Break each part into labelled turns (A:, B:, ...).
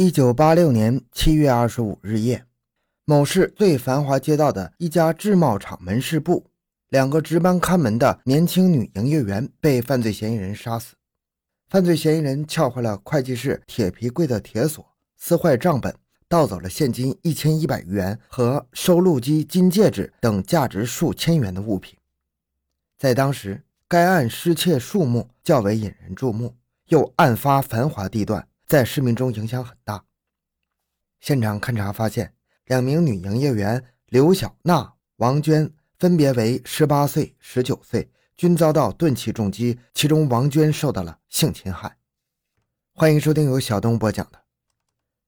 A: 一九八六年七月二十五日夜，某市最繁华街道的一家制帽厂门市部，两个值班看门的年轻女营业员被犯罪嫌疑人杀死。犯罪嫌疑人撬坏了会计室铁皮柜的铁锁，撕坏账本，盗走了现金一千一百余元和收录机金戒指等价值数千元的物品。在当时，该案失窃数目较为引人注目，又案发繁华地段。在市民中影响很大。现场勘查发现，两名女营业员刘小娜、王娟分别为十八岁、十九岁，均遭到钝器重击，其中王娟受到了性侵害。欢迎收听由小东播讲的《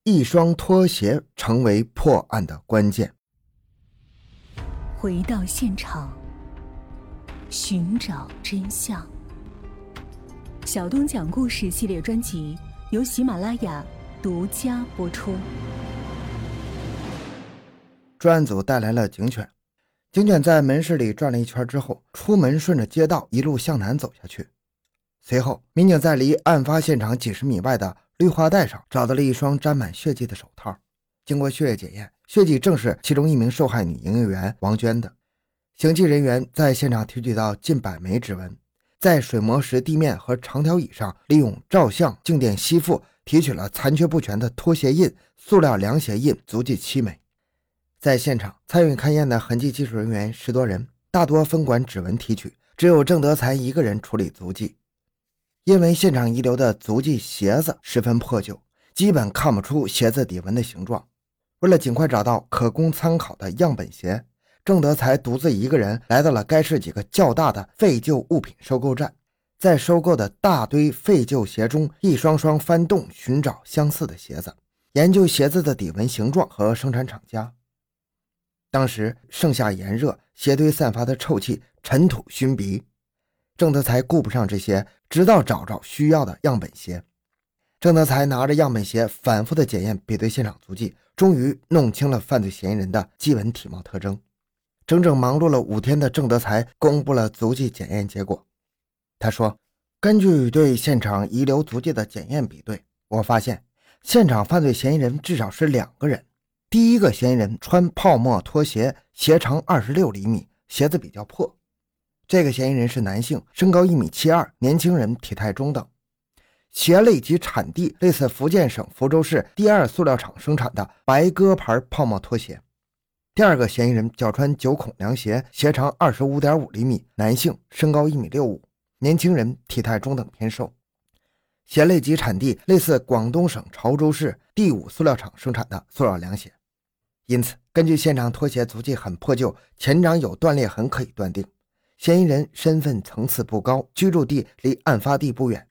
A: 一双拖鞋》，成为破案的关键。
B: 回到现场，寻找真相。小东讲故事系列专辑。由喜马拉雅独家播出。
A: 专案组带来了警犬，警犬在门市里转了一圈之后，出门顺着街道一路向南走下去。随后，民警在离案发现场几十米外的绿化带上找到了一双沾满血迹的手套。经过血液检验，血迹正是其中一名受害女营业员王娟的。刑警人员在现场提取到近百枚指纹。在水磨石地面和长条椅上，利用照相静电吸附提取了残缺不全的拖鞋印、塑料凉鞋印足迹七枚。在现场参与勘验的痕迹技术人员十多人，大多分管指纹提取，只有郑德才一个人处理足迹。因为现场遗留的足迹鞋子十分破旧，基本看不出鞋子底纹的形状。为了尽快找到可供参考的样本鞋。郑德才独自一个人来到了该市几个较大的废旧物品收购站，在收购的大堆废旧鞋中，一双双翻动寻找相似的鞋子，研究鞋子的底纹形状和生产厂家。当时盛夏炎热，鞋堆散发的臭气，尘土熏鼻。郑德才顾不上这些，直到找着需要的样本鞋。郑德才拿着样本鞋，反复的检验比对现场足迹，终于弄清了犯罪嫌疑人的基本体貌特征。整整忙碌了五天的郑德才公布了足迹检验结果。他说：“根据对现场遗留足迹的检验比对，我发现现场犯罪嫌疑人至少是两个人。第一个嫌疑人穿泡沫拖鞋，鞋长二十六厘米，鞋子比较破。这个嫌疑人是男性，身高一米七二，年轻人，体态中等。鞋类及产地类似福建省福州市第二塑料厂生产的白鸽牌泡沫拖鞋。”第二个嫌疑人脚穿九孔凉鞋，鞋长二十五点五厘米，男性，身高一米六五，年轻人，体态中等偏瘦。鞋类及产地类似广东省潮州市第五塑料厂生产的塑料凉鞋。因此，根据现场拖鞋足迹很破旧，前掌有断裂痕，可以断定嫌疑人身份层次不高，居住地离案发地不远，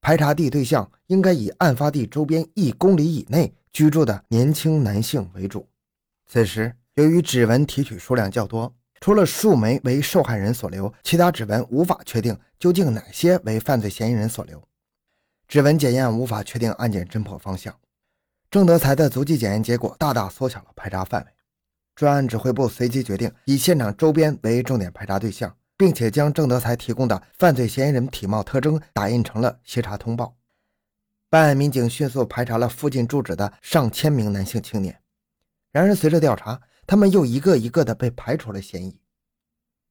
A: 排查地对象应该以案发地周边一公里以内居住的年轻男性为主。此时。由于指纹提取数量较多，除了数枚为受害人所留，其他指纹无法确定究竟哪些为犯罪嫌疑人所留。指纹检验无法确定案件侦破方向。郑德才的足迹检验结果大大缩小了排查范围。专案指挥部随即决定以现场周边为重点排查对象，并且将郑德才提供的犯罪嫌疑人体貌特征打印成了协查通报。办案民警迅速排查了附近住址的上千名男性青年。然而，随着调查，他们又一个一个的被排除了嫌疑。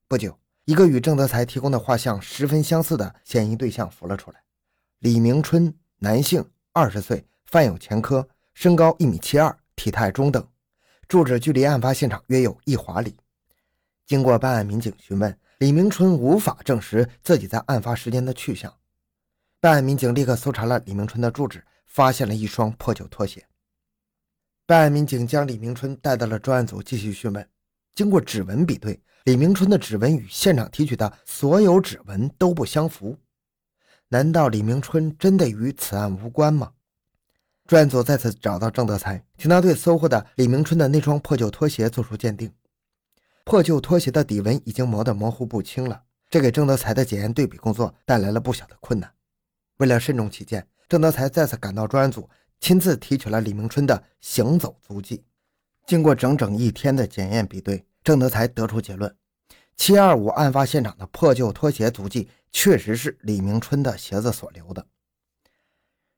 A: 不久，一个与郑德才提供的画像十分相似的嫌疑对象浮了出来：李明春，男性，二十岁，犯有前科，身高一米七二，体态中等，住址距离案发现场约有一华里。经过办案民警询问，李明春无法证实自己在案发时间的去向。办案民警立刻搜查了李明春的住址，发现了一双破旧拖鞋。办案民警将李明春带到了专案组继续讯问。经过指纹比对，李明春的指纹与现场提取的所有指纹都不相符。难道李明春真的与此案无关吗？专案组再次找到郑德才，请他对搜获的李明春的那双破旧拖鞋做出鉴定。破旧拖鞋的底纹已经磨得模糊不清了，这给郑德才的检验对比工作带来了不小的困难。为了慎重起见，郑德才再次赶到专案组。亲自提取了李明春的行走足迹，经过整整一天的检验比对，郑德才得出结论：七二五案发现场的破旧拖鞋足迹确实是李明春的鞋子所留的。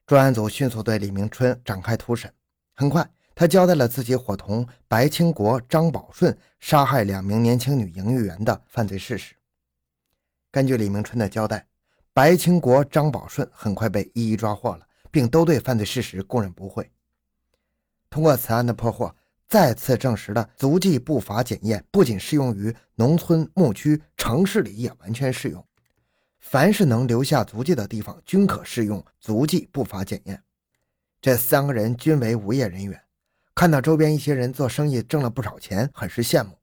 A: 专案组迅速对李明春展开突审。很快，他交代了自己伙同白清国、张宝顺杀害两名年轻女营业员的犯罪事实。根据李明春的交代，白清国、张宝顺很快被一一抓获了，并都对犯罪事实供认不讳。通过此案的破获，再次证实了足迹步法检验不仅适用于农村牧区，城市里也完全适用。凡是能留下足迹的地方，均可适用足迹步法检验。这三个人均为无业人员，看到周边一些人做生意挣了不少钱，很是羡慕。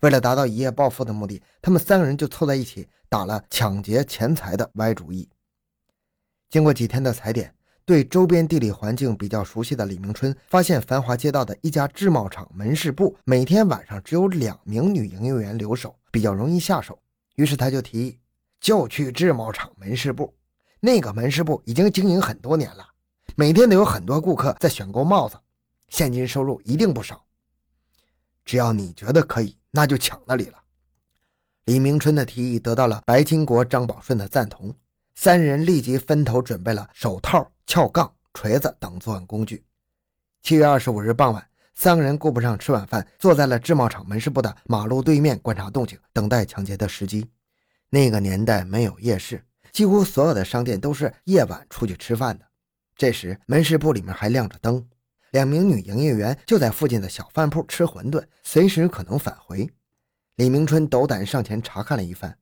A: 为了达到一夜暴富的目的，他们三个人就凑在一起打了抢劫钱财的歪主意。经过几天的踩点。对周边地理环境比较熟悉的李明春，发现繁华街道的一家制帽厂门市部每天晚上只有两名女营业员留守，比较容易下手。于是他就提议，就去制帽厂门市部。那个门市部已经经营很多年了，每天都有很多顾客在选购帽子，现金收入一定不少。只要你觉得可以，那就抢那里了。李明春的提议得到了白金国、张宝顺的赞同。三人立即分头准备了手套、撬杠、锤子等作案工具。七月二十五日傍晚，三个人顾不上吃晚饭，坐在了制帽厂门市部的马路对面观察动静，等待抢劫的时机。那个年代没有夜市，几乎所有的商店都是夜晚出去吃饭的。这时，门市部里面还亮着灯，两名女营业员就在附近的小饭铺吃馄饨，随时可能返回。李明春斗胆上前查看了一番。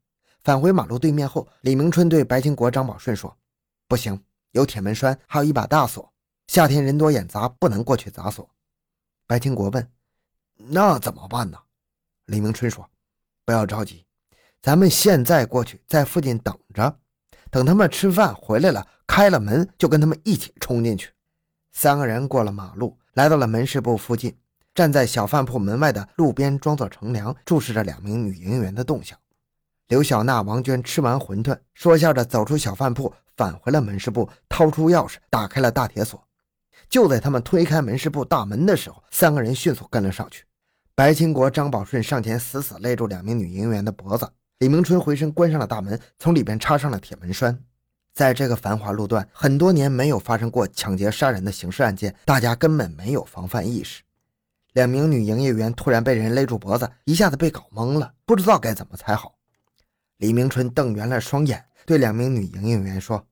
A: 返回马路对面后，李明春对白金国、张宝顺说：“不行，有铁门栓，还有一把大锁。夏天人多眼杂，不能过去砸锁。”白清国问：“那怎么办呢？”李明春说：“不要着急，咱们现在过去，在附近等着，等他们吃饭回来了，开了门就跟他们一起冲进去。”三个人过了马路，来到了门市部附近，站在小饭铺门外的路边，装作乘凉，注视着两名女营业员的动向。刘小娜、王娟吃完馄饨，说笑着走出小饭铺，返回了门市部，掏出钥匙打开了大铁锁。就在他们推开门市部大门的时候，三个人迅速跟了上去。白清国、张宝顺上前死死勒住两名女营业员的脖子。李明春回身关上了大门，从里边插上了铁门栓。在这个繁华路段，很多年没有发生过抢劫杀人的刑事案件，大家根本没有防范意识。两名女营业员突然被人勒住脖子，一下子被搞懵了，不知道该怎么才好。李明春瞪圆了双眼，对两名女营业员说：“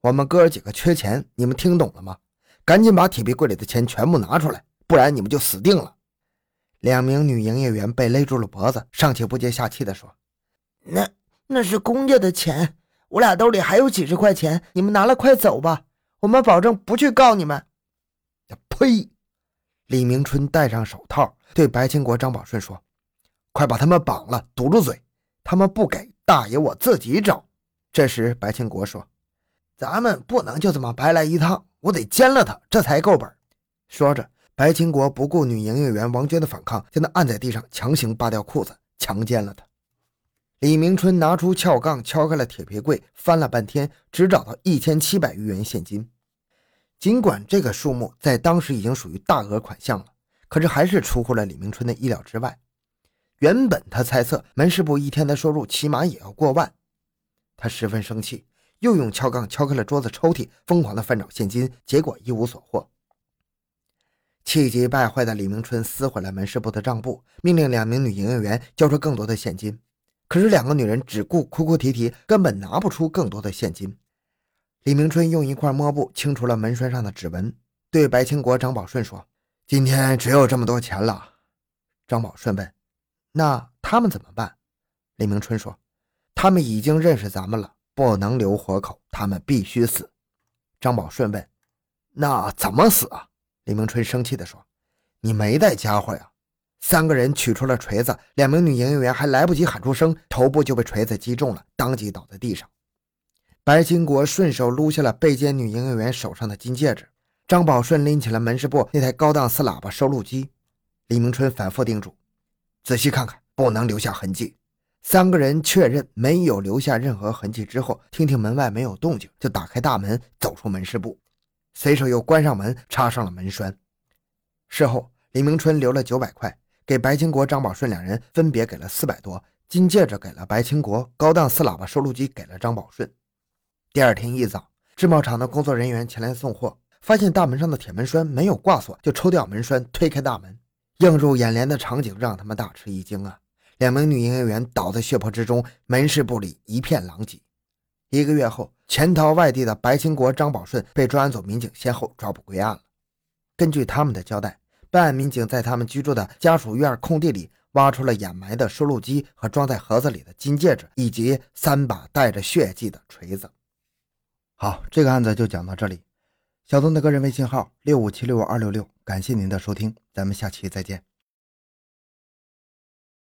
A: 我们哥几个缺钱，你们听懂了吗？赶紧把铁皮柜里的钱全部拿出来，不然你们就死定了。”两名女营业员被勒住了脖子，上气不接下气地说：“
C: 那那是公家的钱，我俩兜里还有几十块钱，你们拿了快走吧，我们保证不去告你们。”
A: 呸！李明春戴上手套，对白清国、张宝顺说：“快把他们绑了，堵住嘴，他们不给。”大爷，我自己找。这时，白清国说：“咱们不能就这么白来一趟，我得奸了他，这才够本。”说着，白清国不顾女营业员王娟的反抗，将她按在地上，强行扒掉裤子，强奸了她。李明春拿出撬杠，敲开了铁皮柜，翻了半天，只找到一千七百余元现金。尽管这个数目在当时已经属于大额款项了，可是还是出乎了李明春的意料之外。原本他猜测门市部一天的收入起码也要过万，他十分生气，又用撬杠敲开了桌子抽屉，疯狂的翻找现金，结果一无所获。气急败坏的李明春撕毁了门市部的账簿，命令两名女营业员交出更多的现金。可是两个女人只顾哭哭啼啼，根本拿不出更多的现金。李明春用一块抹布清除了门栓上的指纹，对白清国、张宝顺说：“今天只有这么多钱了。”张宝顺问。那他们怎么办？李明春说：“他们已经认识咱们了，不能留活口，他们必须死。”张宝顺问：“那怎么死啊？”李明春生气地说：“你没带家伙呀！”三个人取出了锤子，两名女营业员还来不及喊出声，头部就被锤子击中了，当即倒在地上。白金国顺手撸下了被奸女营业员手上的金戒指，张宝顺拎起了门市部那台高档四喇叭收录机。李明春反复叮嘱。仔细看看，不能留下痕迹。三个人确认没有留下任何痕迹之后，听听门外没有动静，就打开大门走出门市部，随手又关上门，插上了门栓。事后，李明春留了九百块，给白清国、张宝顺两人分别给了四百多，金戒指给了白清国，高档四喇叭收录机给了张宝顺。第二天一早，制帽厂的工作人员前来送货，发现大门上的铁门栓没有挂锁，就抽掉门栓，推开大门。映入眼帘的场景让他们大吃一惊啊！两名女营业员倒在血泊之中，门市部里一片狼藉。一个月后，潜逃外地的白清国、张宝顺被专案组民警先后抓捕归案了。根据他们的交代，办案民警在他们居住的家属院空地里挖出了掩埋的收录机和装在盒子里的金戒指，以及三把带着血迹的锤子。好，这个案子就讲到这里。小东的个人微信号六五七六二六六，感谢您的收听，咱们下期再见。